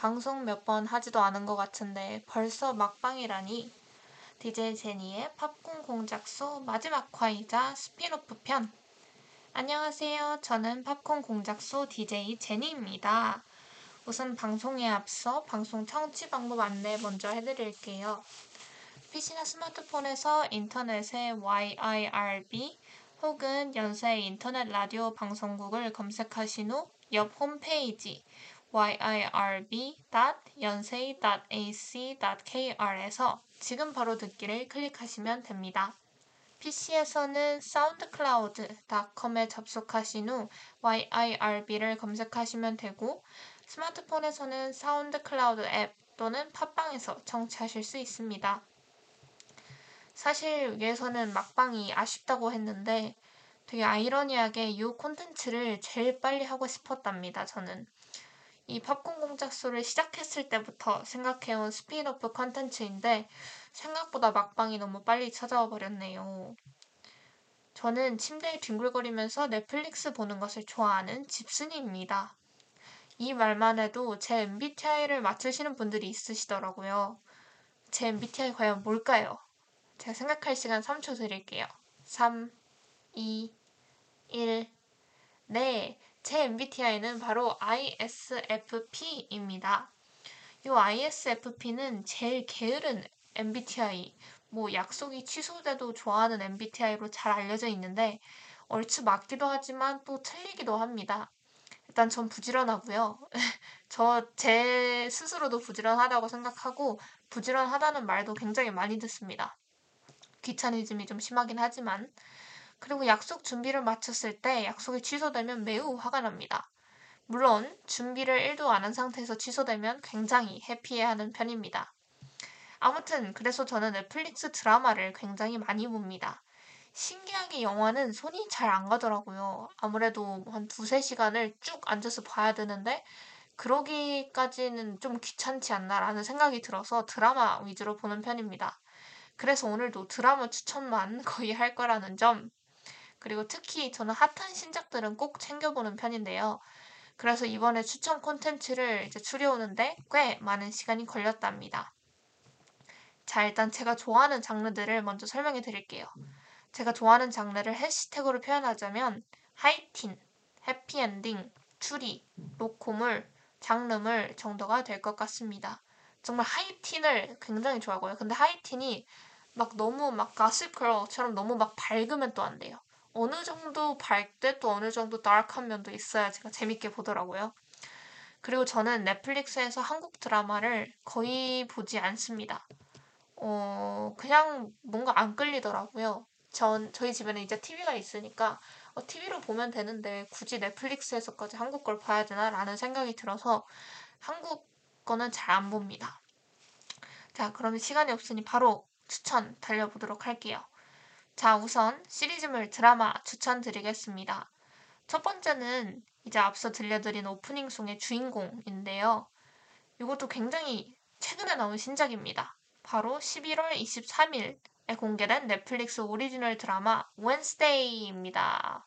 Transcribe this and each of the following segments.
방송 몇 번 하지도 않은 것 같은데 벌써 막방이라니. DJ 제니의 팝콘 공작소 마지막 화이자 스피노프 편. 안녕하세요. 저는 팝콘 공작소 DJ 제니입니다. 우선 방송에 앞서 방송 청취 방법 안내 먼저 해드릴게요. PC나 스마트폰에서 인터넷에 YIRB 혹은 연세 인터넷 라디오 방송국을 검색하신 후 옆 홈페이지 yirb.연세이.ac.kr에서 지금 바로 듣기를 클릭하시면 됩니다. PC에서는 사운드클라우드.com에 접속하신 후 yirb를 검색하시면 되고 스마트폰에서는 사운드클라우드 앱 또는 팟빵에서 청취하실 수 있습니다. 사실 위에서는 막방이 아쉽다고 했는데 되게 아이러니하게 이 콘텐츠를 제일 빨리 하고 싶었답니다. 저는 이 팝콘 공작소를 시작했을 때부터 생각해온 스피드오프 컨텐츠인데 생각보다 막방이 너무 빨리 찾아와 버렸네요. 저는 침대에 뒹굴거리면서 넷플릭스 보는 것을 좋아하는 집순이입니다. 이 말만 해도 제 MBTI를 맞추시는 분들이 있으시더라고요. 제 MBTI 과연 뭘까요? 제가 생각할 시간 3초 드릴게요. 3, 2, 1. 네, 제 MBTI는 바로 ISFP입니다. 이 ISFP는 제일 게으른 MBTI, 뭐 약속이 취소돼도 좋아하는 MBTI로 잘 알려져 있는데 얼추 맞기도 하지만 또 틀리기도 합니다. 일단 전 부지런하고요. 저 제 스스로도 부지런하다고 생각하고 부지런하다는 말도 굉장히 많이 듣습니다. 귀차니즘이 좀 심하긴 하지만 그리고 약속 준비를 마쳤을 때 약속이 취소되면 매우 화가 납니다. 물론 준비를 1도 안 한 상태에서 취소되면 굉장히 해피해하는 편입니다. 아무튼 그래서 저는 넷플릭스 드라마를 굉장히 많이 봅니다. 신기하게 영화는 손이 잘 안 가더라고요. 아무래도 한 두세 시간을 쭉 앉아서 봐야 되는데 그러기까지는 좀 귀찮지 않나라는 생각이 들어서 드라마 위주로 보는 편입니다. 그래서 오늘도 드라마 추천만 거의 할 거라는 점 그리고 특히 저는 핫한 신작들은 꼭 챙겨보는 편인데요. 그래서 이번에 추천 콘텐츠를 이제 추려오는데 꽤 많은 시간이 걸렸답니다. 자, 일단 제가 좋아하는 장르들을 먼저 설명해 드릴게요. 제가 좋아하는 장르를 해시태그로 표현하자면 하이틴, 해피엔딩, 추리, 로코물, 장르물 정도가 될 것 같습니다. 정말 하이틴을 굉장히 좋아하고요. 근데 하이틴이 막 너무 막 가십걸처럼 너무 막 밝으면 또 안 돼요. 어느 정도 밝대 또 어느 정도 다크한 면도 있어야 제가 재밌게 보더라고요. 그리고 저는 넷플릭스에서 한국 드라마를 거의 보지 않습니다. 어, 그냥 뭔가 안 끌리더라고요. 전, 저희 집에는 이제 TV가 있으니까 어, TV로 보면 되는데 굳이 넷플릭스에서까지 한국 걸 봐야 되나라는 생각이 들어서 한국 거는 잘 안 봅니다. 자, 그러면 시간이 없으니 바로 추천 달려보도록 할게요. 자, 우선 시리즈물 드라마 추천드리겠습니다. 첫 번째는 이제 앞서 들려드린 오프닝송의 주인공인데요. 이것도 굉장히 최근에 나온 신작입니다. 바로 11월 23일에 공개된 넷플릭스 오리지널 드라마 Wednesday입니다.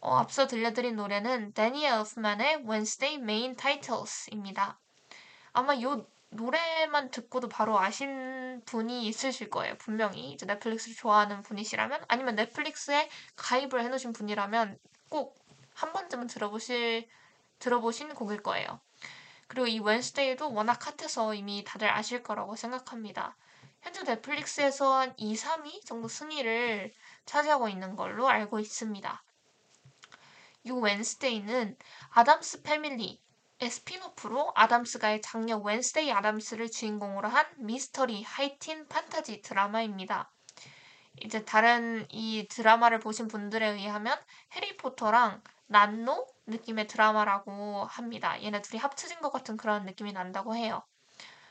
어, 앞서 들려드린 노래는 대니 엘프만의 Wednesday Main Titles입니다. 아마 이 노래만 듣고도 바로 아신 분이 있으실 거예요. 분명히 이제 넷플릭스를 좋아하는 분이시라면 아니면 넷플릭스에 가입을 해놓으신 분이라면 꼭 한 번쯤은 들어보실 들어보신 곡일 거예요. 그리고 이 Wednesday도 워낙 핫해서 이미 다들 아실 거라고 생각합니다. 현재 넷플릭스에서 한 2, 3위 정도 순위를 차지하고 있는 걸로 알고 있습니다. 이 Wednesday는 Addams Family spin-off로 아담스가의 장녀 Wednesday Addams를 주인공으로 한 미스터리 하이틴 판타지 드라마입니다. 이제 다른 이 드라마를 보신 분들에 의하면 해리포터랑 난노 느낌의 드라마라고 합니다. 얘네 둘이 합쳐진 것 같은 그런 느낌이 난다고 해요.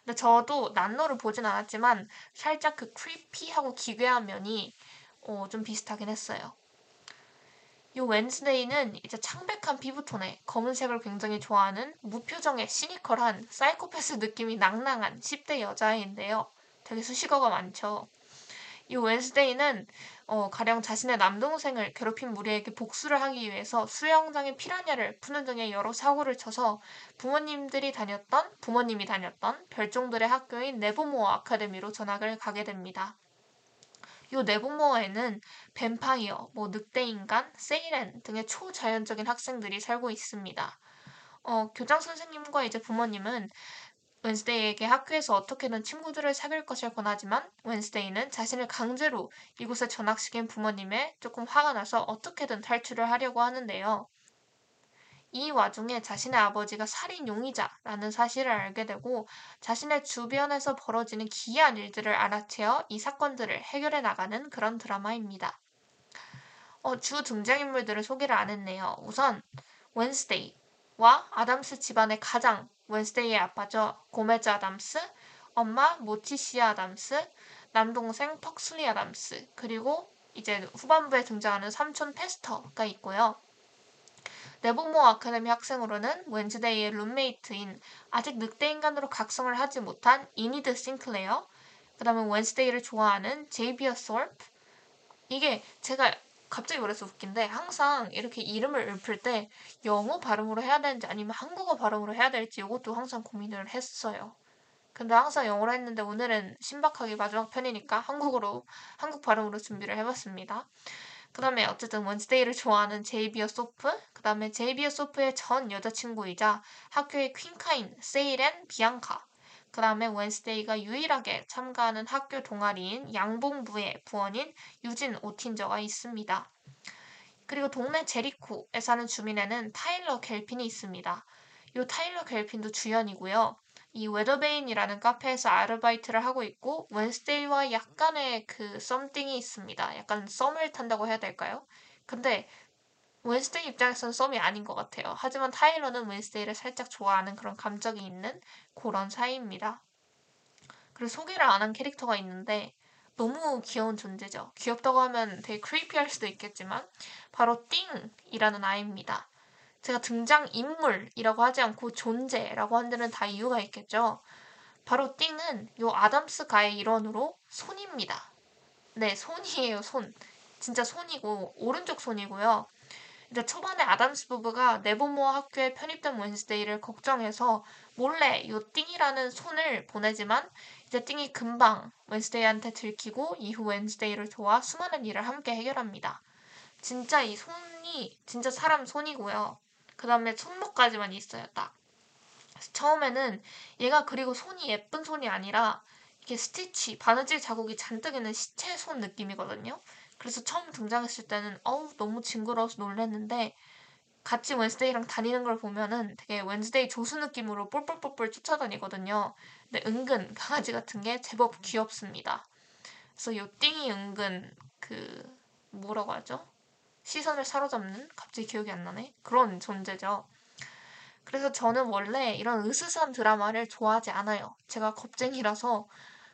근데 저도 난노를 보진 않았지만 살짝 그 creepy하고 기괴한 면이 어, 좀 비슷하긴 했어요. 이 웬스데이는 이제 창백한 피부톤에 검은색을 굉장히 좋아하는 무표정의 시니컬한 사이코패스 느낌이 낭낭한 10대 여자애인데요. 되게 수식어가 많죠. 이 웬스데이는 어, 가령 자신의 남동생을 괴롭힌 무리에게 복수를 하기 위해서 수영장의 피라냐를 푸는 등의 여러 사고를 쳐서 부모님들이 다녔던 부모님이 다녔던 별종들의 학교인 네버모어 아카데미로 전학을 가게 됩니다. 이 네버모어에는 뱀파이어, 뭐 늑대인간, 세이렌 등의 초자연적인 학생들이 살고 있습니다. 어, 교장 선생님과 이제 부모님은 웬스데이에게 학교에서 어떻게든 친구들을 사귈 것을 권하지만 웬스데이는 자신을 강제로 이곳에 전학시킨 부모님에 조금 화가 나서 어떻게든 탈출을 하려고 하는데요. 이 와중에 자신의 아버지가 살인 용의자라는 사실을 알게 되고 자신의 주변에서 벌어지는 기이한 일들을 알아채어 이 사건들을 해결해 나가는 그런 드라마입니다. 어, 주 등장인물들을 소개를 안 했네요. 우선 웬스데이와 아담스 집안의 가장 웬스데이의 아빠죠. 고메즈 아담스, 엄마 모티시아 아담스, 남동생 퍽슬리 아담스, 그리고 이제 후반부에 등장하는 삼촌 페스터가 있고요. 네버모 아카데미 학생으로는 웬즈데이의 룸메이트인 아직 늑대 인간으로 각성을 하지 못한 이니드 싱클레어, 그 다음에 웬스데이를 좋아하는 제이비어 솔프, 이게 제가 갑자기 그래서 웃긴데 항상 이렇게 이름을 읊을 때 영어 발음으로 해야 되는지 아니면 한국어 발음으로 해야 될지 이것도 항상 고민을 했어요. 근데 항상 영어로 했는데 오늘은 신박하게 마지막 편이니까 한국어로 한국 발음으로 준비를 해봤습니다. 그 다음에 어쨌든 웬스데이를 좋아하는 제이비어 소프, 그 다음에 제이비어 소프의 전 여자친구이자 학교의 퀸카인 세이렌 비앙카, 그 다음에 웬스데이가 유일하게 참가하는 학교 동아리인 양봉부의 부원인 유진 오틴저가 있습니다. 그리고 동네 제리코에 사는 주민에는 타일러 갤핀이 있습니다. 이 타일러 갤핀도 주연이고요. 이 웨더베인이라는 카페에서 아르바이트를 하고 있고 웬스데이와 약간의 그 something이 있습니다. 약간 썸을 탄다고 해야 될까요? 근데 웬스데이 입장에서는 썸이 아닌 것 같아요. 하지만 타일러는 웬스데이를 살짝 좋아하는 그런 감정이 있는 그런 사이입니다. 그리고 소개를 안 한 캐릭터가 있는데 너무 귀여운 존재죠. 귀엽다고 하면 되게 creepy할 수도 있겠지만 바로 띵이라는 아이입니다. 제가 등장 인물이라고 하지 않고 존재라고 한 데는 다 이유가 있겠죠. 바로 띵은 요 아담스 가의 일원으로 손입니다. 네, 손이에요, 손. 진짜 손이고 오른쪽 손이고요. 이제 초반에 아담스 부부가 네버모어 학교에 편입된 웬스데이를 걱정해서 몰래 요 띵이라는 손을 보내지만 이제 띵이 금방 웬스데이한테 들키고 이후 웬스데이를 도와 수많은 일을 함께 해결합니다. 진짜 이 손이 진짜 사람 손이고요. 그 다음에 손목까지만 있어요, 딱. 처음에는 얘가 그리고 손이 예쁜 손이 아니라 이게 스티치, 바느질 자국이 잔뜩 있는 시체 손 느낌이거든요. 그래서 처음 등장했을 때는 어우 너무 징그러워서 놀랐는데 같이 웬스데이랑 다니는 걸 보면은 되게 웬스데이 조수 느낌으로 뿔뿔뿔뿔 쫓아다니거든요. 근데 은근 강아지 같은 게 제법 귀엽습니다. 그래서 요 띵이 은근 그 뭐라고 하죠? 시선을 사로잡는 갑자기 기억이 안 나네. 그런 존재죠. 그래서 저는 원래 이런 으스스한 드라마를 좋아하지 않아요. 제가 겁쟁이라서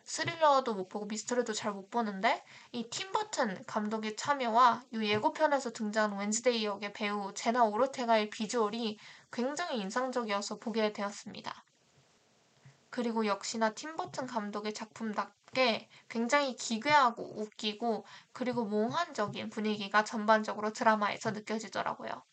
스릴러도 못 보고 미스터리도 잘 못 보는데 이 팀버튼 감독의 참여와 이 예고편에서 등장한 웬즈데이 역의 배우 제나 오르테가의 비주얼이 굉장히 인상적이어서 보게 되었습니다. 그리고 역시나 팀버튼 감독의 작품답게 굉장히 기괴하고 웃기고 그리고 몽환적인 분위기가 전반적으로 드라마에서 느껴지더라고요.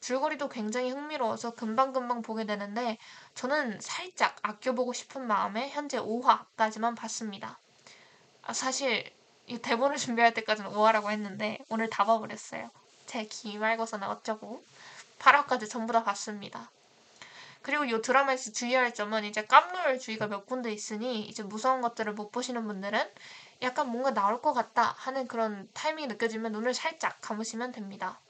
줄거리도 굉장히 흥미로워서 금방금방 보게 되는데 저는 살짝 아껴보고 싶은 마음에 현재 5화까지만 봤습니다. 아, 사실 이 대본을 준비할 때까지는 5화라고 했는데 오늘 다 봐버렸어요. 제 기말고서는 어쩌고 8화까지 전부 다 봤습니다. 그리고 이 드라마에서 주의할 점은 이제 깜놀 주의가 몇 군데 있으니 이제 무서운 것들을 못 보시는 분들은 약간 뭔가 나올 것 같다 하는 그런 타이밍이 느껴지면 눈을 살짝 감으시면 됩니다.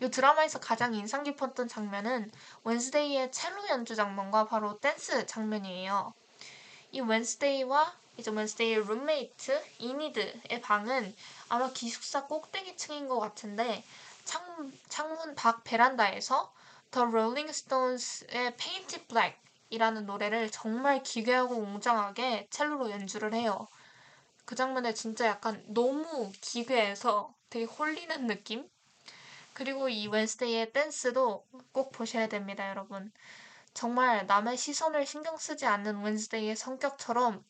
이 드라마에서 가장 인상 깊었던 장면은 웬스데이의 첼로 연주 장면과 바로 댄스 장면이에요. 이 웬스데이와 이제 웬스데이의 룸메이트 이니드의 방은 아마 기숙사 꼭대기층인 것 같은데 창, 창문 밖 베란다에서 The Rolling Stones의 Paint It Black 이라는 노래를 정말 기괴하고 웅장하게 첼로로 연주를 해요. 그 장면에 진짜 약간 너무 기괴해서 되게 홀리는 느낌? 그리고 이 웬스데이의 댄스도 꼭 보셔야 됩니다, 여러분. 정말 남의 시선을 신경 쓰지 않는 웬스데이의 성격처럼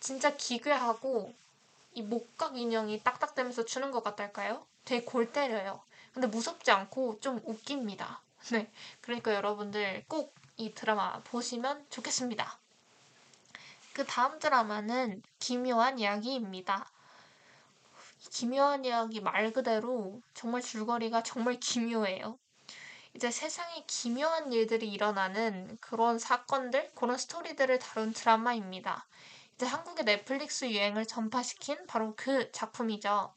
진짜 기괴하고 이 목각 인형이 딱딱대면서 추는 것 같달까요? 되게 골 때려요. 근데 무섭지 않고 좀 웃깁니다. 네. 그러니까 여러분들 꼭 이 드라마 보시면 좋겠습니다. 그 다음 드라마는 기묘한 이야기입니다. 기묘한 이야기 말 그대로 정말 줄거리가 정말 기묘해요. 이제 세상에 기묘한 일들이 일어나는 그런 사건들, 그런 스토리들을 다룬 드라마입니다. 이제 한국의 넷플릭스 유행을 전파시킨 바로 그 작품이죠.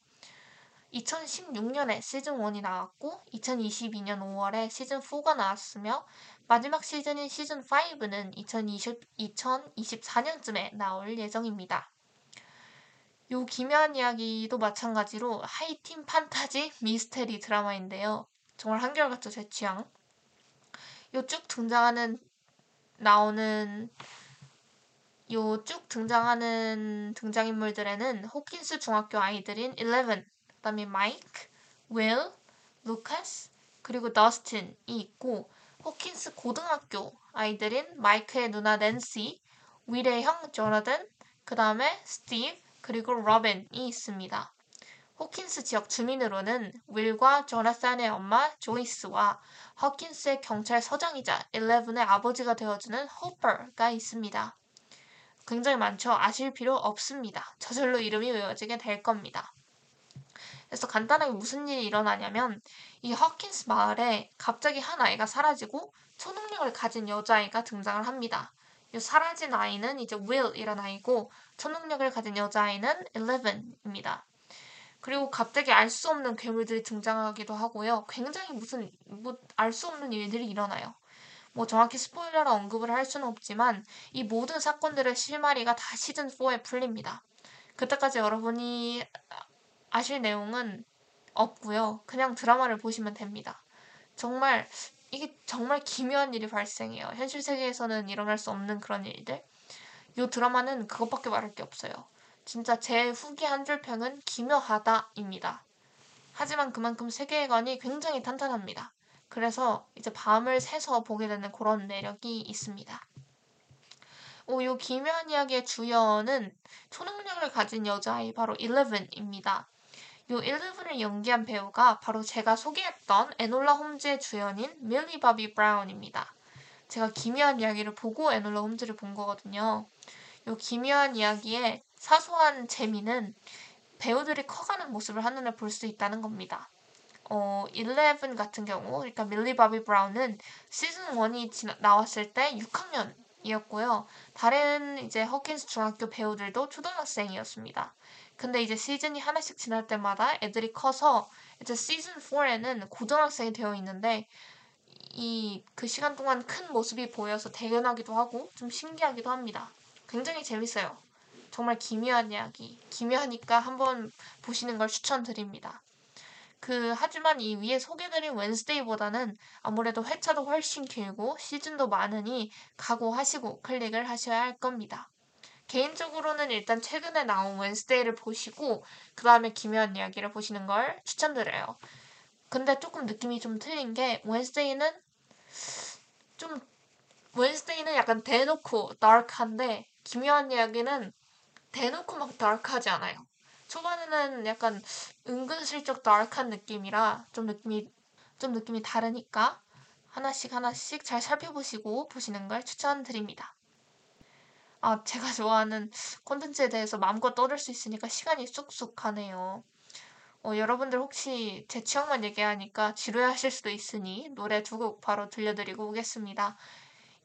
2016년에 시즌 1이 나왔고 2022년 5월에 시즌 4가 나왔으며 마지막 시즌인 시즌 5는 2020, 2024년쯤에 나올 예정입니다. 요 기묘한 이야기도 마찬가지로 하이틴 판타지 미스테리 드라마인데요. 정말 한결같죠, 제 취향. 요 쭉 등장하는 나오는 요 쭉 등장하는 등장인물들에는 호킨스 중학교 아이들인 11, 그다음에 마이크, 윌, 루카스, 그리고 더스틴이 있고 호킨스 고등학교 아이들인 마이크의 누나 낸시, 윌의 형 조나단, 그 다음에 스티브, 그리고 로빈이 있습니다. 호킨스 지역 주민으로는 윌과 조나단의 엄마 조이스와 호킨스의 경찰서장이자 11의 아버지가 되어주는 호퍼가 있습니다. 굉장히 많죠? 아실 필요 없습니다. 저절로 이름이 외워지게 될 겁니다. 그래서 간단하게 무슨 일이 일어나냐면 이 호킨스 마을에 갑자기 한 아이가 사라지고 초능력을 가진 여자아이가 등장을 합니다. 이 사라진 아이는 이제 will이란 아이고 초능력을 가진 여자아이는 11입니다. 그리고 갑자기 알 수 없는 괴물들이 등장하기도 하고요. 굉장히 무슨 뭐 알 수 없는 일들이 일어나요. 뭐 정확히 스포일러라 언급을 할 수는 없지만 이 모든 사건들의 실마리가 다 시즌 4에 풀립니다. 그때까지 여러분이 아실 내용은 없고요. 그냥 드라마를 보시면 됩니다. 정말 이게 정말 기묘한 일이 발생해요. 현실 세계에서는 일어날 수 없는 그런 일들. 이 드라마는 그것밖에 말할 게 없어요. 진짜 제 후기 한 줄 평은 기묘하다입니다. 하지만 그만큼 세계관이 굉장히 탄탄합니다. 그래서 이제 밤을 새서 보게 되는 그런 매력이 있습니다. 오, 이 기묘한 이야기의 주연은 초능력을 가진 여자아이 바로 11입니다. 요 11을 연기한 배우가 바로 제가 소개했던 에놀라 홈즈의 주연인 밀리 바비 브라운입니다. 제가 기묘한 이야기를 보고 에놀라 홈즈를 본 거거든요. 요 기묘한 이야기의 사소한 재미는 배우들이 커가는 모습을 한눈에 볼 수 있다는 겁니다. 어, 11 같은 경우, 그러니까 밀리 바비 브라운은 시즌 1이 지나, 나왔을 때 6학년 이었고요. 다른 이제 호킨스 중학교 배우들도 초등학생이었습니다. 근데 이제 시즌이 하나씩 지날 때마다 애들이 커서 이제 시즌 4에는 고등학생이 되어 있는데 이 그 시간 동안 큰 모습이 보여서 대견하기도 하고 좀 신기하기도 합니다. 굉장히 재밌어요. 정말 기묘한 이야기. 기묘하니까 한번 보시는 걸 추천드립니다. 그 하지만 이 위에 소개드린 웬스데이보다는 아무래도 회차도 훨씬 길고 시즌도 많으니 각오하시고 클릭을 하셔야 할 겁니다. 개인적으로는 일단 최근에 나온 웬스데이를 보시고 그 다음에 기묘한 이야기를 보시는 걸 추천드려요. 근데 조금 느낌이 좀 틀린 게 웬스데이는 좀 웬스데이는 약간 대놓고 다크한데 기묘한 이야기는 대놓고 막 다크하지 않아요. 초반에는 약간 은근슬쩍 다크한 느낌이라 좀 느낌이 좀 느낌이 다르니까 하나씩 하나씩 잘 살펴보시고 보시는 걸 추천드립니다. 아, 제가 좋아하는 콘텐츠에 대해서 마음껏 떠들 수 있으니까 시간이 쑥쑥 가네요. 어, 여러분들 혹시 제 취향만 얘기하니까 지루해 하실 수도 있으니 노래 두 곡 바로 들려드리고 오겠습니다.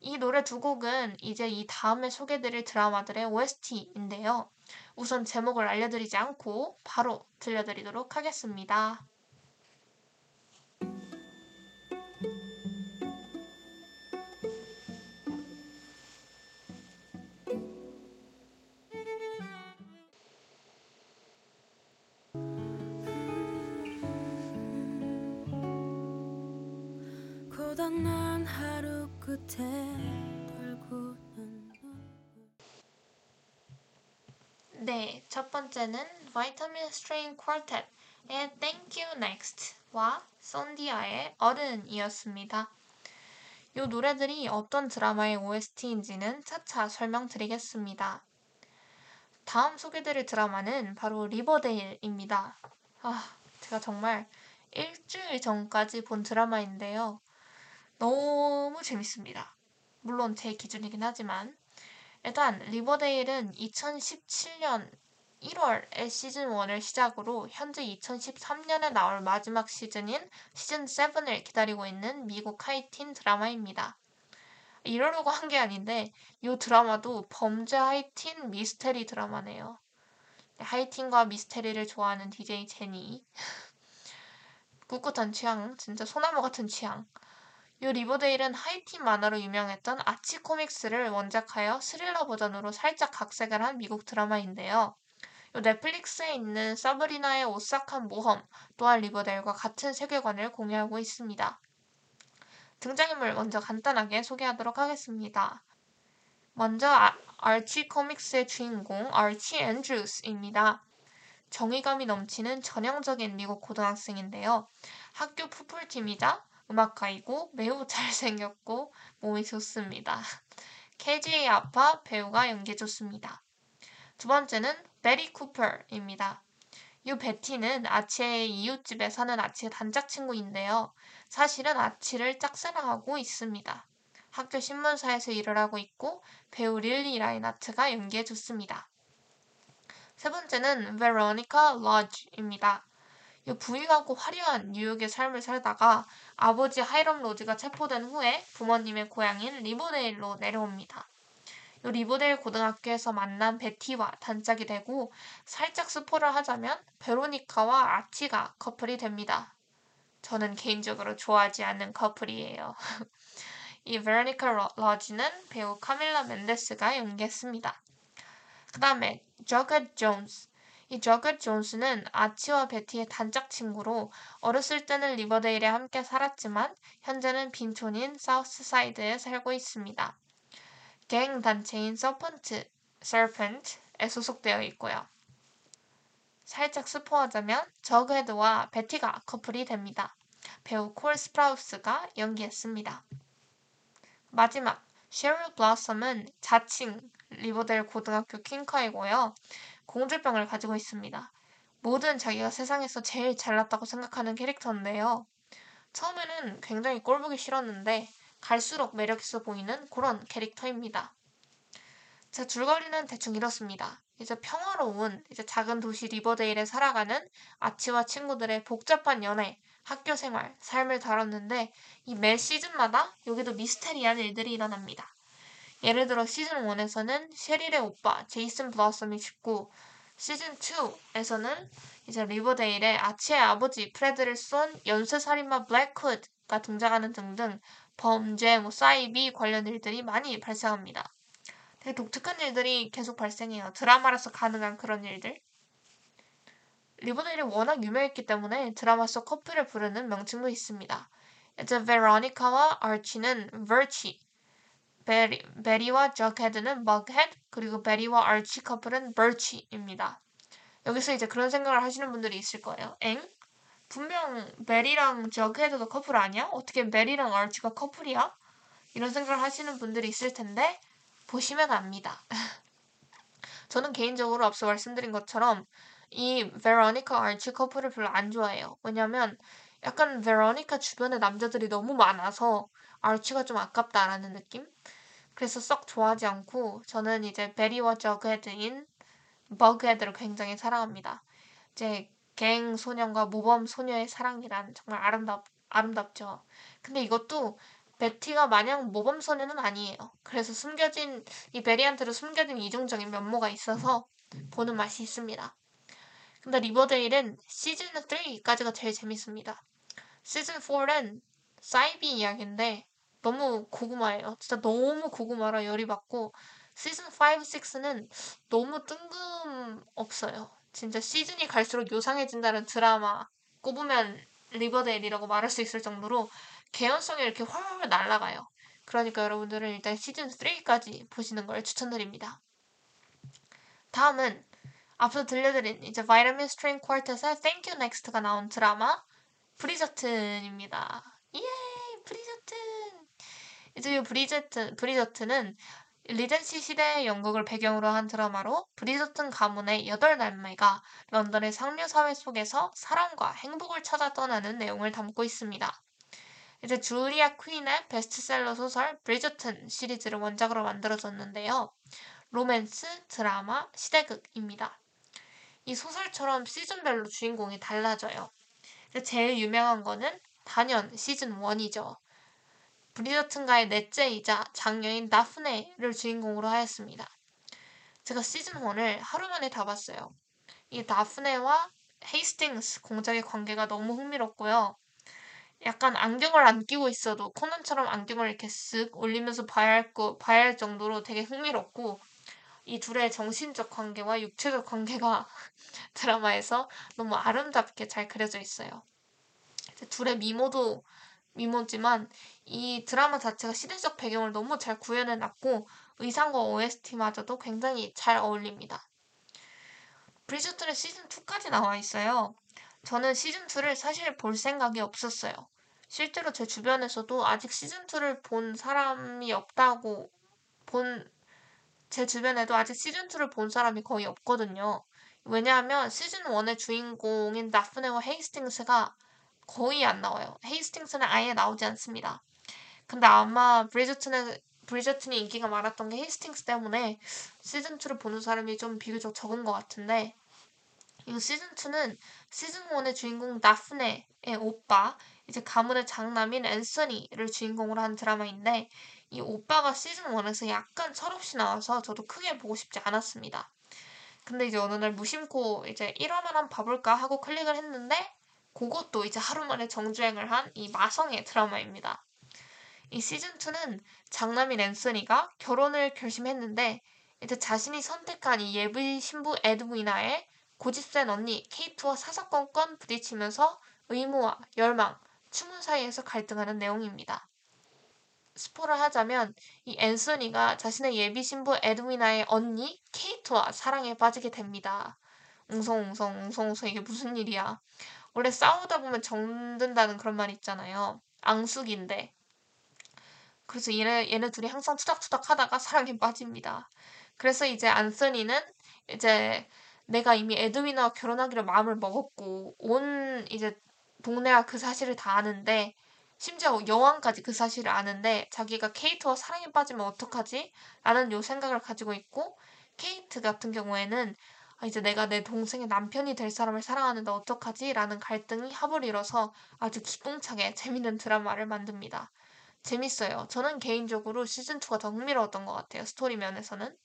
이 노래 두 곡은 이제 이 다음에 소개드릴 드라마들의 OST인데요. 우선 제목을 알려드리지 않고 바로 들려드리도록 하겠습니다. 고단한 하루 끝에 돌고는 네, 첫 번째는 Vitamin Strain Quartet의 Thank You Next와 손디아의 어른이었습니다. 이 노래들이 어떤 드라마의 OST인지는 차차 설명드리겠습니다. 다음 소개드릴 드라마는 바로 리버데일입니다. 아, 제가 정말 일주일 전까지 본 드라마인데요. 너무 재밌습니다. 물론 제 기준이긴 하지만 일단 리버데일은 2017년 1월에 시즌 1을 시작으로 현재 2013년에 나올 마지막 시즌인 시즌 7을 기다리고 있는 미국 하이틴 드라마입니다. 이러려고 한 게 아닌데 이 드라마도 범죄 하이틴 미스테리 드라마네요. 하이틴과 미스테리를 좋아하는 DJ 제니. 꿋꿋한 취향, 진짜 소나무 같은 취향. 이 리버데일은 하이틴 만화로 유명했던 아치 코믹스를 원작하여 스릴러 버전으로 살짝 각색을 한 미국 드라마인데요. 이 넷플릭스에 있는 서브리나의 오싹한 모험 또한 리버데일과 같은 세계관을 공유하고 있습니다. 등장인물 먼저 간단하게 소개하도록 하겠습니다. 먼저 아, 아치 코믹스의 주인공 아치 앤드루스입니다. 정의감이 넘치는 전형적인 미국 고등학생인데요. 학교 풋볼팀이자 음악가이고 매우 잘생겼고 몸이 좋습니다. KJ 아파 배우가 연기 좋습니다. 두 번째는 베리 쿠퍼입니다. 이 베티는 아치의 이웃집에 사는 아치의 단짝 친구인데요. 사실은 아치를 짝사랑하고 있습니다. 학교 신문사에서 일을 하고 있고 배우 릴리 라인하트가 연기해줬습니다. 세 번째는 베로니카 러지입니다. 부유하고 화려한 뉴욕의 삶을 살다가 아버지 하이럼 러지가 체포된 후에 부모님의 고향인 리버데일로 내려옵니다. 리버데일 고등학교에서 만난 베티와 단짝이 되고 살짝 스포를 하자면 베로니카와 아치가 커플이 됩니다. 저는 개인적으로 좋아하지 않는 커플이에요. 이 베로니카 러지는 배우 카밀라 멘데스가 연기했습니다. 그 다음에 저그헤드 존스. 이 저그헤드 존스는 아치와 베티의 단짝 친구로 어렸을 때는 리버데일에 함께 살았지만 현재는 빈촌인 사우스사이드에 살고 있습니다. 갱 단체인 서펀트, 서펀트에 소속되어 있고요. 살짝 스포하자면 저그헤드와 베티가 커플이 됩니다. 배우 콜 스프라우스가 연기했습니다. 마지막 셰릴 블라썸은 자칭 리버데일 고등학교 퀸카이고요. 공주병을 가지고 있습니다. 모든 자기가 세상에서 제일 잘났다고 생각하는 캐릭터인데요. 처음에는 굉장히 꼴보기 싫었는데 갈수록 매력있어 보이는 그런 캐릭터입니다. 제 줄거리는 대충 이렇습니다. 이제 평화로운 이제 작은 도시 리버데일에 살아가는 아치와 친구들의 복잡한 연애, 학교 생활, 삶을 다뤘는데 이 매 시즌마다 여기도 미스테리한 일들이 일어납니다. 예를 들어 시즌 1에서는 셰릴의 오빠 제이슨 블라썸이 죽고 시즌 2에서는 이제 리버데일의 아치의 아버지 프레드를 쏜 연쇄살인마 블랙훗가 등장하는 등등 범죄, 뭐 사이비 관련 일들이 많이 발생합니다. 되게 독특한 일들이 계속 발생해요. 드라마라서 가능한 그런 일들. 리버데일이 워낙 유명했기 때문에 드라마 속 커플을 부르는 명칭도 있습니다. 이제 베로니카와 아치는 Varchie, 베티, 베티와 저그헤드는 Bughead, 그리고 베티와 아치 커플은 Barchie입니다. 여기서 이제 그런 생각을 하시는 분들이 있을 거예요. 엥? 분명 베티랑 저그헤드가 커플 아니야? 어떻게 베티랑 아치가 커플이야? 이런 생각을 하시는 분들이 있을 텐데 보시면 압니다. 저는 개인적으로 앞서 말씀드린 것처럼 이 베로니카 아치 커플을 별로 안 좋아해요. 왜냐면 약간 베로니카 주변에 남자들이 너무 많아서 아치가 좀 아깝다라는 느낌? 그래서 썩 좋아하지 않고 저는 이제 베티와 저그헤드인 버그헤드를 굉장히 사랑합니다. 이제 갱 소년과 모범 소녀의 사랑이란 정말 아름답, 아름답죠. 근데 이것도 베티가 마냥 모범 소녀는 아니에요. 그래서 숨겨진, 이 베티한테도 숨겨진 이중적인 면모가 있어서 보는 맛이 있습니다. 근데 리버데일은 시즌 3까지가 제일 재밌습니다. 시즌 4는 사이비 이야기인데 너무 고구마예요. 진짜 너무 고구마라 열이 받고 시즌 5, 6는 너무 뜬금없어요. 진짜 시즌이 갈수록 요상해진다는 드라마 꼽으면 리버데일이라고 말할 수 있을 정도로 개연성이 이렇게 훨훨 날아가요. 그러니까 여러분들은 일단 시즌 3까지 보시는 걸 추천드립니다. 다음은 앞서 들려드린 이제 Vitamin String Quartet의 Thank You Next가 나온 드라마 브리저튼입니다. 예. 이제 이 브리저튼, 브리저튼은 리젠시 시대의 영국을 배경으로 한 드라마로 브리저튼 가문의 여덟 남매가 런던의 상류 사회 속에서 사랑과 행복을 찾아 떠나는 내용을 담고 있습니다. 이제 줄리아 퀸의 베스트셀러 소설 브리저튼 시리즈를 원작으로 만들어졌는데요. 로맨스, 드라마, 시대극입니다. 이 소설처럼 시즌별로 주인공이 달라져요. 제일 유명한 거는 단연 시즌 1이죠. 브리저튼가의 넷째이자 장녀인 다프네를 주인공으로 하였습니다. 제가 시즌 1을 하루 만에 다 봤어요. 이 다프네와 헤이스팅스 공작의 관계가 너무 흥미롭고요. 약간 안경을 안 끼고 있어도 코난처럼 안경을 이렇게 쓱 올리면서 봐야 할, 거, 봐야 할 정도로 되게 흥미롭고 이 둘의 정신적 관계와 육체적 관계가 드라마에서 너무 아름답게 잘 그려져 있어요. 둘의 미모도 미모지만 이 드라마 자체가 시대적 배경을 너무 잘 구현해 놨고 의상과 OST마저도 굉장히 잘 어울립니다. 브리즈튼의 시즌2까지 나와 있어요. 저는 시즌2를 사실 볼 생각이 없었어요. 실제로 제 주변에서도 아직 시즌2를 본 사람이 없다고 본, 제 주변에도 아직 시즌2를 본 사람이 거의 없거든요. 왜냐하면 시즌1의 주인공인 다프네와 헤이스팅스가 거의 안 나와요. 헤이스팅스는 아예 나오지 않습니다. 근데 아마 브리저튼의 브리저튼이 인기가 많았던 게 헤이스팅스 때문에 시즌2를 보는 사람이 좀 비교적 적은 것 같은데 이 시즌2는 시즌1의 주인공 다프네의 오빠 이제 가문의 장남인 앤서니를 주인공으로 한 드라마인데 이 오빠가 시즌1에서 약간 철없이 나와서 저도 크게 보고 싶지 않았습니다. 근데 이제 어느 날 무심코 이제 1화만 한번 봐볼까 하고 클릭을 했는데 그것도 이제 하루 만에 정주행을 한 이 마성의 드라마입니다. 이 시즌2는 장남인 앤서니가 결혼을 결심했는데 이제 자신이 선택한 이 예비 신부 에드위나의 고집센 언니 케이트와 사사건건 부딪히면서 의무와 열망, 추문 사이에서 갈등하는 내용입니다. 스포를 하자면 이 앤서니가 자신의 예비 신부 에드위나의 언니 케이트와 사랑에 빠지게 됩니다. 웅성웅성 웅성웅성 이게 무슨 일이야. 원래 싸우다 보면 정든다는 그런 말 있잖아요. 앙숙인데. 그래서 얘네, 얘네 둘이 항상 투닥투닥 하다가 사랑에 빠집니다. 그래서 이제 안서니는 이제 내가 이미 에드윈과 결혼하기로 마음을 먹었고 온 이제 동네가 그 사실을 다 아는데 심지어 여왕까지 그 사실을 아는데 자기가 케이트와 사랑에 빠지면 어떡하지? 라는 요 생각을 가지고 있고 케이트 같은 경우에는 아, 이제 내가 내 동생의 남편이 될 사람을 사랑하는데 어떡하지? 라는 갈등이 합을 이뤄서 아주 기똥차게 재밌는 드라마를 만듭니다. 재밌어요. 저는 개인적으로 시즌2가 더 흥미로웠던 것 같아요. 스토리 면에서는.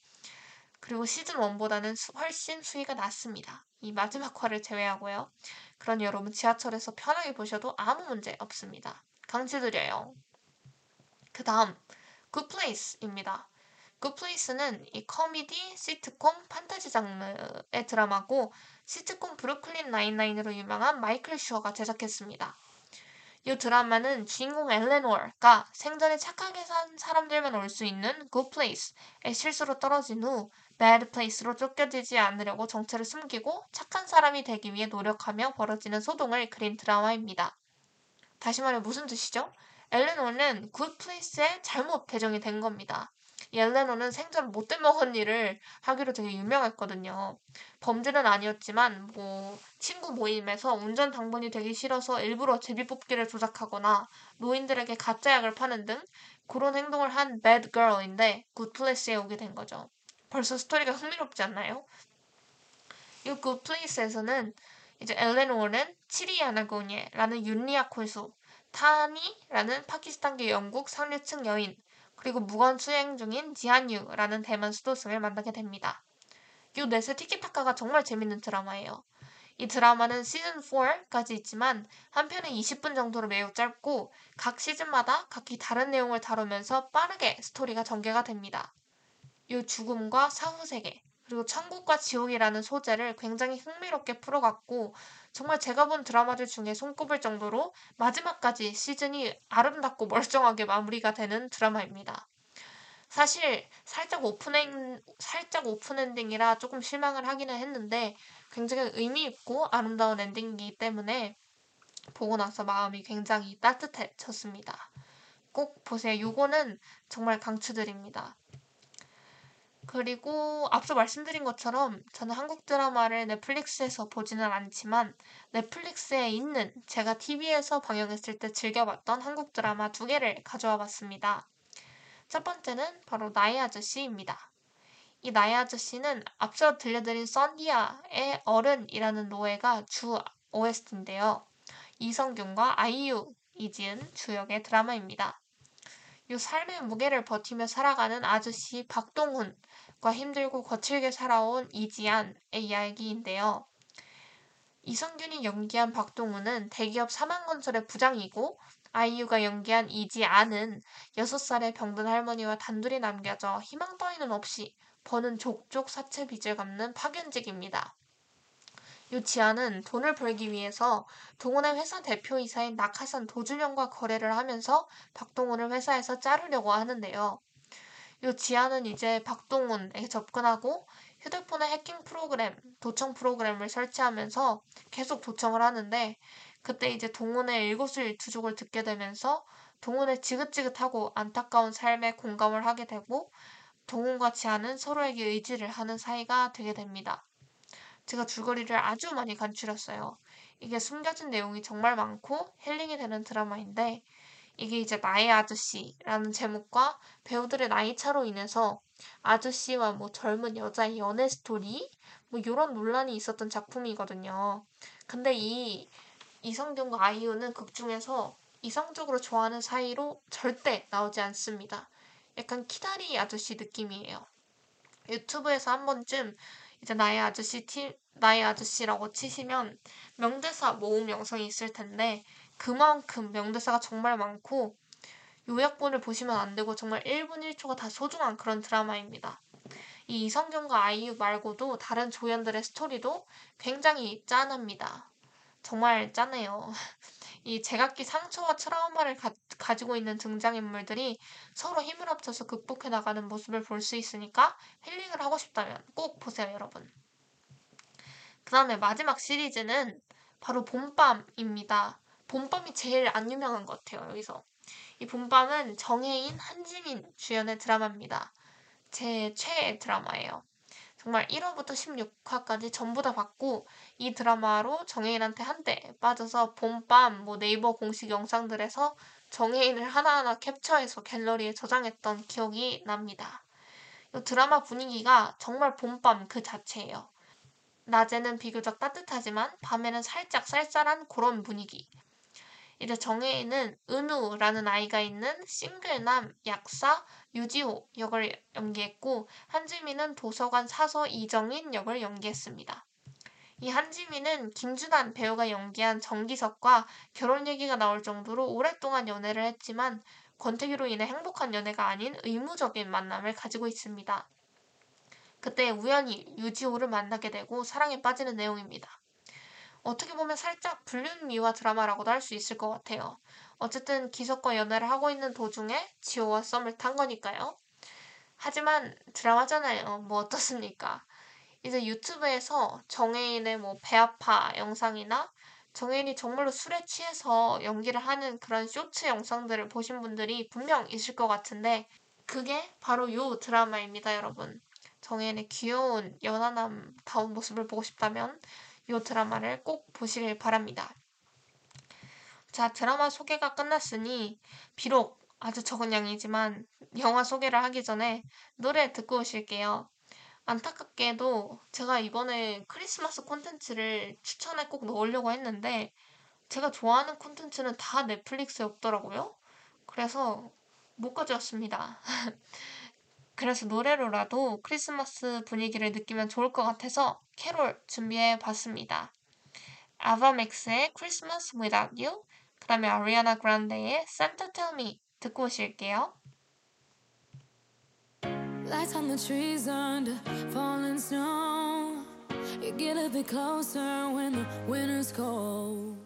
그리고 시즌1보다는 훨씬 수위가 낮습니다. 이 마지막 화를 제외하고요. 그러니 여러분 지하철에서 편하게 보셔도 아무 문제 없습니다. 강추드려요. 그 다음, 굿플레이스입니다. 굿플레이스는 이 코미디, 시트콤, 판타지 장르의 드라마고 시트콤 브루클린 나인나인으로 유명한 마이클 슈어가 제작했습니다. 이 드라마는 주인공 엘레노어가 생전에 착하게 산 사람들만 올 수 있는 굿플레이스에 실수로 떨어진 후 bad place로 쫓겨지지 않으려고 정체를 숨기고 착한 사람이 되기 위해 노력하며 벌어지는 소동을 그린 드라마입니다. 다시 말해 무슨 뜻이죠? 엘레노는 굿플레이스에 잘못 배정이 된 겁니다. 엘레노는 생전 못돼 먹은 일을 하기로 되게 유명했거든요. 범죄는 아니었지만 뭐 친구 모임에서 운전 당번이 되기 싫어서 일부러 제비뽑기를 조작하거나 노인들에게 가짜 약을 파는 등 그런 행동을 한 bad girl인데 굿플레이스에 오게 된 거죠. 벌써 스토리가 흥미롭지 않나요? 이 굿플레이스에서는 이제 엘레노어는 치리아나고니에라는 골수, 타니라는 파키스탄계 영국 상류층 여인, 그리고 무건 수행 중인 지한유라는 대만 수도승을 만나게 됩니다. 이 넷의 티키타카가 정말 재밌는 드라마예요. 이 드라마는 시즌 4까지 있지만 한 편에 20분 정도로 매우 짧고 각 시즌마다 각기 다른 내용을 다루면서 빠르게 스토리가 전개가 됩니다. 이 죽음과 사후세계 그리고 천국과 지옥이라는 소재를 굉장히 흥미롭게 풀어갔고 정말 제가 본 드라마들 중에 손꼽을 정도로 마지막까지 시즌이 아름답고 멀쩡하게 마무리가 되는 드라마입니다. 사실 살짝 오픈행 살짝 오픈 엔딩이라 조금 실망을 하기는 했는데 굉장히 의미 있고 아름다운 엔딩이기 때문에 보고 나서 마음이 굉장히 따뜻해졌습니다. 꼭 보세요. 요거는 정말 강추드립니다. 그리고 앞서 말씀드린 것처럼 저는 한국 드라마를 넷플릭스에서 보지는 않지만 넷플릭스에 있는 제가 TV에서 방영했을 때 즐겨봤던 한국 드라마 두 개를 가져와 봤습니다. 첫 번째는 바로 나의 아저씨입니다. 이 나의 아저씨는 앞서 들려드린 썬디아의 어른이라는 노래가 주 OST인데요. 이성균과 아이유 이지은 주역의 드라마입니다. 이 삶의 무게를 버티며 살아가는 아저씨 박동훈과 힘들고 거칠게 살아온 이지안의 이야기인데요. 이성균이 연기한 박동훈은 대기업 사망건설의 부장이고 아이유가 연기한 이지안은 6살의 병든 할머니와 단둘이 남겨져 희망 따위는 없이 버는 족족 사채 빚을 갚는 파견직입니다. 이 지아는 돈을 벌기 위해서 동훈의 회사 대표이사인 낙하산 도준영과 거래를 하면서 박동훈을 회사에서 자르려고 하는데요. 이 지아는 이제 박동훈에게 접근하고 휴대폰에 해킹 프로그램, 도청 프로그램을 설치하면서 계속 도청을 하는데 그때 이제 동훈의 일거수일투족을 듣게 되면서 동훈의 지긋지긋하고 안타까운 삶에 공감을 하게 되고 동훈과 지아는 서로에게 의지를 하는 사이가 되게 됩니다. 제가 줄거리를 아주 많이 간추렸어요. 이게 숨겨진 내용이 정말 많고 힐링이 되는 드라마인데 이게 이제 나의 아저씨라는 제목과 배우들의 나이 차로 인해서 아저씨와 뭐 젊은 여자의 연애 스토리 뭐 이런 논란이 있었던 작품이거든요. 근데 이 이성균과 아이유는 극 중에서 이성적으로 좋아하는 사이로 절대 나오지 않습니다. 약간 키다리 아저씨 느낌이에요. 유튜브에서 한 번쯤 이제 나의 아저씨 팀, 나의 아저씨라고 치시면 명대사 모음 영상이 있을 텐데 그만큼 명대사가 정말 많고 요약본을 보시면 안 되고 정말 1분 1초가 다 소중한 그런 드라마입니다. 이 이성균과 아이유 말고도 다른 조연들의 스토리도 굉장히 짠합니다. 정말 짠해요. 이 제각기 상처와 트라우마를 가, 지고 있는 등장인물들이 서로 힘을 합쳐서 극복해 나가는 모습을 볼 수 있으니까 힐링을 하고 싶다면 꼭 보세요, 여러분. 그 다음에 마지막 시리즈는 바로 봄밤입니다. 봄밤이 제일 안 유명한 것 같아요, 여기서. 이 봄밤은 정혜인, 한지민 주연의 드라마입니다. 제 최애 드라마예요. 정말 1화부터 16화까지 전부 다 봤고 이 드라마로 정혜인한테 한대 빠져서 봄밤 뭐 네이버 공식 영상들에서 정혜인을 하나하나 캡처해서 갤러리에 저장했던 기억이 납니다. 이 드라마 분위기가 정말 봄밤 그 자체예요. 낮에는 비교적 따뜻하지만 밤에는 살짝 쌀쌀한 그런 분위기. 이제 정혜인은 은우라는 아이가 있는 싱글남 약사 유지호 역을 연기했고 한지민은 도서관 사서 이정인 역을 연기했습니다. 이 한지민은 김준환 배우가 연기한 정기석과 결혼 얘기가 나올 정도로 오랫동안 연애를 했지만 권태기로 인해 행복한 연애가 아닌 의무적인 만남을 가지고 있습니다. 그때 우연히 유지호를 만나게 되고 사랑에 빠지는 내용입니다. 어떻게 보면 살짝 불륜미화 드라마라고도 할 수 있을 것 같아요. 어쨌든 기석과 연애를 하고 있는 도중에 지호와 썸을 탄 거니까요. 하지만 드라마잖아요. 뭐 어떻습니까? 이제 유튜브에서 정혜인의 뭐 배아파 영상이나 정혜인이 정말로 술에 취해서 연기를 하는 그런 쇼츠 영상들을 보신 분들이 분명 있을 것 같은데 그게 바로 요 드라마입니다, 여러분. 정혜인의 귀여운 연하남다운 모습을 보고 싶다면 이 드라마를 꼭 보시길 바랍니다. 자, 드라마 소개가 끝났으니 비록 아주 적은 양이지만 영화 소개를 하기 전에 노래 듣고 오실게요. 안타깝게도 제가 이번에 크리스마스 콘텐츠를 추천에 꼭 넣으려고 했는데 제가 좋아하는 콘텐츠는 다 넷플릭스에 없더라고요. 그래서 못 가져왔습니다. 그래서 노래로라도 크리스마스 분위기를 느끼면 좋을 것 같아서 캐롤 준비해 봤습니다. 아바맥스의 Christmas Without You, 그 다음에 아리아나 그란데의 Santa Tell Me 듣고 오실게요. Lights on the trees under falling snow. You get a bit closer when the winter's cold.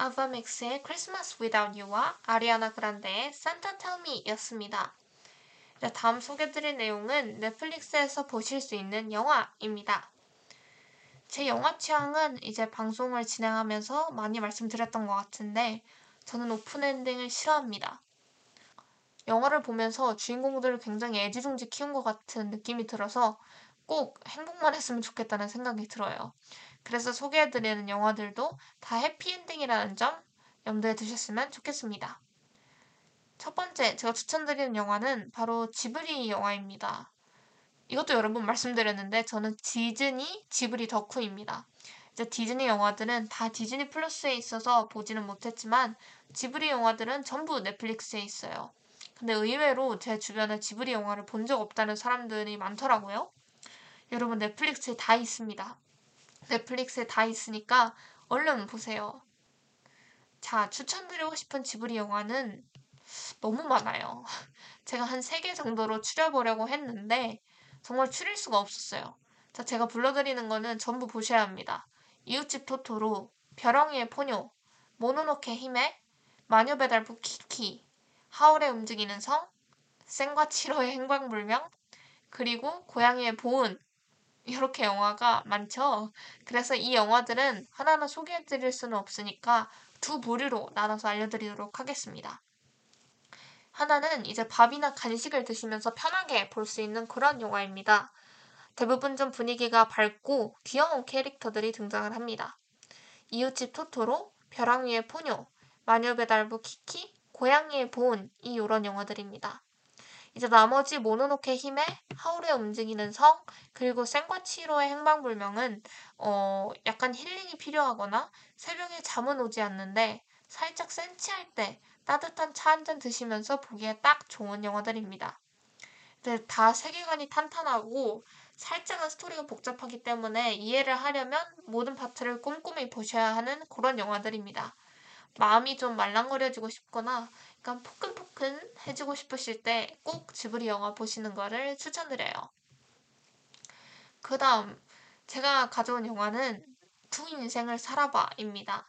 아바맥스의 Christmas Without You와 아리아나 그란데의 Santa Tell Me였습니다. 다음 소개드릴 내용은 넷플릭스에서 보실 수 있는 영화입니다. 제 영화 취향은 이제 방송을 진행하면서 많이 말씀드렸던 것 같은데 저는 오픈 엔딩을 싫어합니다. 영화를 보면서 주인공들을 굉장히 애지중지 키운 것 같은 느낌이 들어서 꼭 행복만 했으면 좋겠다는 생각이 들어요. 그래서 소개해드리는 영화들도 다 해피엔딩이라는 점 염두에 두셨으면 좋겠습니다. 첫 번째 제가 추천드리는 영화는 바로 지브리 영화입니다. 이것도 여러 번 말씀드렸는데 저는 디즈니 지브리 덕후입니다. 이제 디즈니 영화들은 다 디즈니 플러스에 있어서 보지는 못했지만 지브리 영화들은 전부 넷플릭스에 있어요. 근데 의외로 제 주변에 지브리 영화를 본 적 없다는 사람들이 많더라고요. 여러분 넷플릭스에 다 있습니다. 넷플릭스에 다 있으니까 얼른 보세요. 자, 추천드리고 싶은 지브리 영화는 너무 많아요. 제가 한 3개 정도로 추려보려고 했는데 정말 추릴 수가 없었어요. 자, 제가 불러드리는 거는 전부 보셔야 합니다. 이웃집 토토로, 벼랑이의 포뇨, 모노노케 히메, 마녀배달부 키키, 하울의 움직이는 성, 센과 치로의 행방불명, 그리고 고양이의 보은, 이렇게 영화가 많죠. 그래서 이 영화들은 하나하나 소개해드릴 수는 없으니까 두 부류로 나눠서 알려드리도록 하겠습니다. 하나는 이제 밥이나 간식을 드시면서 편하게 볼 수 있는 그런 영화입니다. 대부분 좀 분위기가 밝고 귀여운 캐릭터들이 등장을 합니다. 이웃집 토토로, 벼랑 위의 포뇨, 마녀배달부 키키, 고양이의 보은 이 요런 영화들입니다. 이제 나머지 모노노케 힘에 하울의 움직이는 성 그리고 생과 치로의 행방불명은 어 약간 힐링이 필요하거나 새벽에 잠은 오지 않는데 살짝 센치할 때 따뜻한 차 한 잔 드시면서 보기에 딱 좋은 영화들입니다. 근데 다 세계관이 탄탄하고 살짝은 스토리가 복잡하기 때문에 이해를 하려면 모든 파트를 꼼꼼히 보셔야 하는 그런 영화들입니다. 마음이 좀 말랑거려지고 싶거나 약간 포근포근 해지고 싶으실 때 꼭 지브리 영화 보시는 거를 추천드려요. 그 다음 제가 가져온 영화는 두 인생을 살아봐입니다.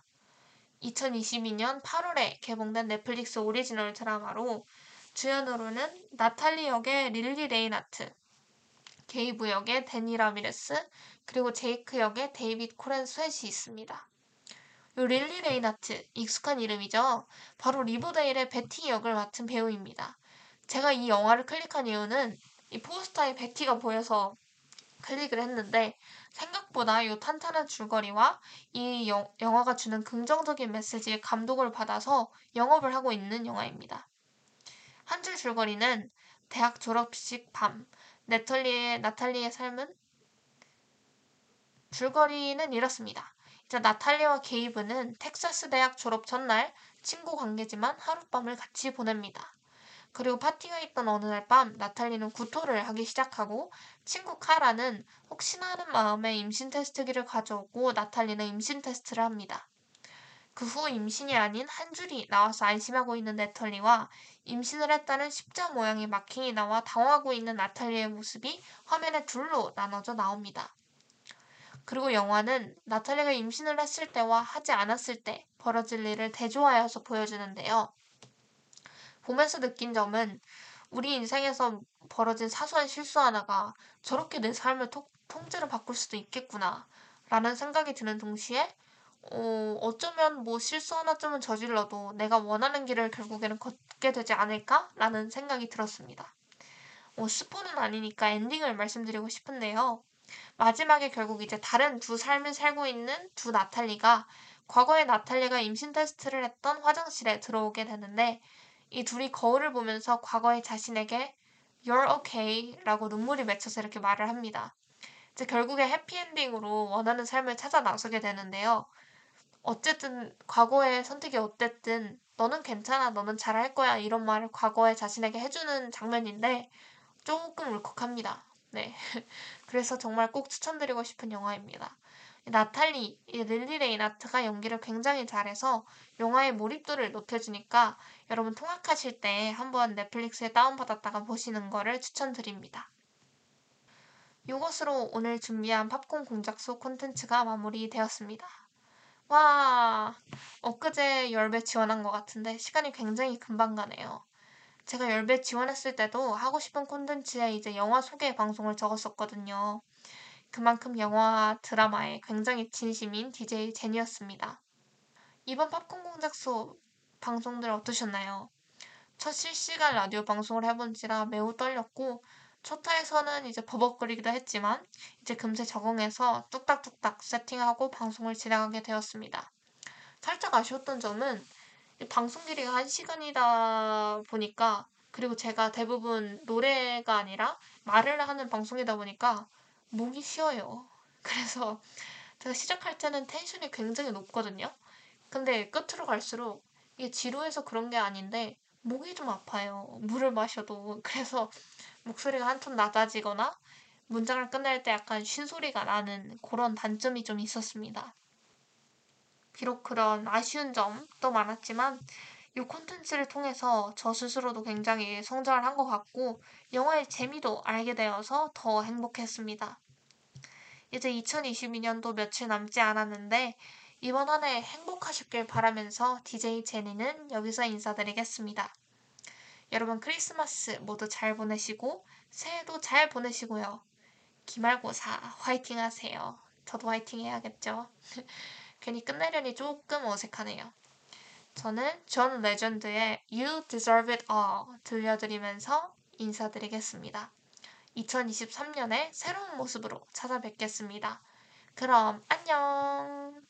2022년 8월에 개봉된 넷플릭스 오리지널 드라마로 주연으로는 나탈리 역의 릴리 레인하트, 게이브 역의 대니 라미레스, 그리고 제이크 역의 데이빗 코렌스웻이 있습니다. 요 릴리 레인하트, 익숙한 이름이죠. 바로 리버데일의 베티 역을 맡은 배우입니다. 제가 이 영화를 클릭한 이유는 이 포스터에 베티가 보여서 클릭을 했는데 생각보다 이 탄탄한 줄거리와 이 영, 영화가 주는 긍정적인 메시지에 감동을 받아서 영업을 하고 있는 영화입니다. 한 줄 줄거리는 대학 졸업식 밤 네털리의 나탈리의 삶은 줄거리는 이렇습니다. 이제 나탈리와 게이브는 텍사스 대학 졸업 전날 친구 관계지만 하룻밤을 같이 보냅니다. 그리고 파티가 있던 어느 날 밤 나탈리는 구토를 하기 시작하고 친구 카라는 혹시나 하는 마음에 임신 테스트기를 가져오고 나탈리는 임신 테스트를 합니다. 그 후 임신이 아닌 한 줄이 나와서 안심하고 있는 네털리와 임신을 했다는 십자 모양의 마킹이 나와 당황하고 있는 나탈리의 모습이 화면에 둘로 나눠져 나옵니다. 그리고 영화는 나탈리가 임신을 했을 때와 하지 않았을 때 벌어질 일을 대조하여서 보여주는데요. 보면서 느낀 점은 우리 인생에서 벌어진 사소한 실수 하나가 저렇게 내 삶을 통, 통째로 바꿀 수도 있겠구나. 라는 생각이 드는 동시에, 어, 어쩌면 뭐 실수 하나쯤은 저질러도 내가 원하는 길을 결국에는 걷게 되지 않을까? 라는 생각이 들었습니다. 어, 스포는 아니니까 엔딩을 말씀드리고 싶은데요. 마지막에 결국 이제 다른 두 삶을 살고 있는 두 나탈리가 과거에 나탈리가 임신 테스트를 했던 화장실에 들어오게 되는데 이 둘이 거울을 보면서 과거의 자신에게 You're okay 라고 눈물이 맺혀서 이렇게 말을 합니다. 이제 결국에 해피엔딩으로 원하는 삶을 찾아 나서게 되는데요. 어쨌든 과거의 선택이 어땠든 너는 괜찮아, 너는 잘할 거야 이런 말을 과거의 자신에게 해주는 장면인데 조금 울컥합니다. 네. 그래서 정말 꼭 추천드리고 싶은 영화입니다. 나탈리, 릴리 레인하트가 연기를 굉장히 잘해서 영화의 몰입도를 높여주니까 여러분 통학하실 때 한번 넷플릭스에 다운받았다가 보시는 거를 추천드립니다. 이것으로 오늘 준비한 팝콘 공작소 콘텐츠가 마무리되었습니다. 와, 엊그제 열배 지원한 것 같은데 시간이 굉장히 금방 가네요. 제가 열배 지원했을 때도 하고 싶은 콘텐츠에 이제 영화 소개 방송을 적었었거든요. 그만큼 영화 드라마에 굉장히 진심인 DJ 제니였습니다. 이번 팝콘 공작소 방송들 어떠셨나요? 첫 실시간 라디오 방송을 해본지라 매우 떨렸고 초타에서는 이제 버벅거리기도 했지만 이제 금세 적응해서 뚝딱뚝딱 세팅하고 방송을 진행하게 되었습니다. 살짝 아쉬웠던 점은 방송 길이가 1시간이다 보니까 그리고 제가 대부분 노래가 아니라 말을 하는 방송이다 보니까 목이 쉬어요. 그래서 제가 시작할 때는 텐션이 굉장히 높거든요. 근데 끝으로 갈수록 이게 지루해서 그런 게 아닌데 목이 좀 아파요. 물을 마셔도. 그래서 목소리가 한톤 낮아지거나 문장을 끝낼 때 약간 쉰 소리가 나는 그런 단점이 좀 있었습니다. 비록 그런 아쉬운 점도 많았지만 이 콘텐츠를 통해서 저 스스로도 굉장히 성장을 한 것 같고 영화의 재미도 알게 되어서 더 행복했습니다. 이제 2022년도 며칠 남지 않았는데 이번 한 해 행복하셨길 바라면서 DJ 제니는 여기서 인사드리겠습니다. 여러분 크리스마스 모두 잘 보내시고 새해도 잘 보내시고요. 기말고사 화이팅 하세요. 저도 화이팅 해야겠죠. 괜히 끝내려니 조금 어색하네요. 저는 존 레전드의 You Deserve It All 들려드리면서 인사드리겠습니다. 2023년에 새로운 모습으로 찾아뵙겠습니다. 그럼 안녕!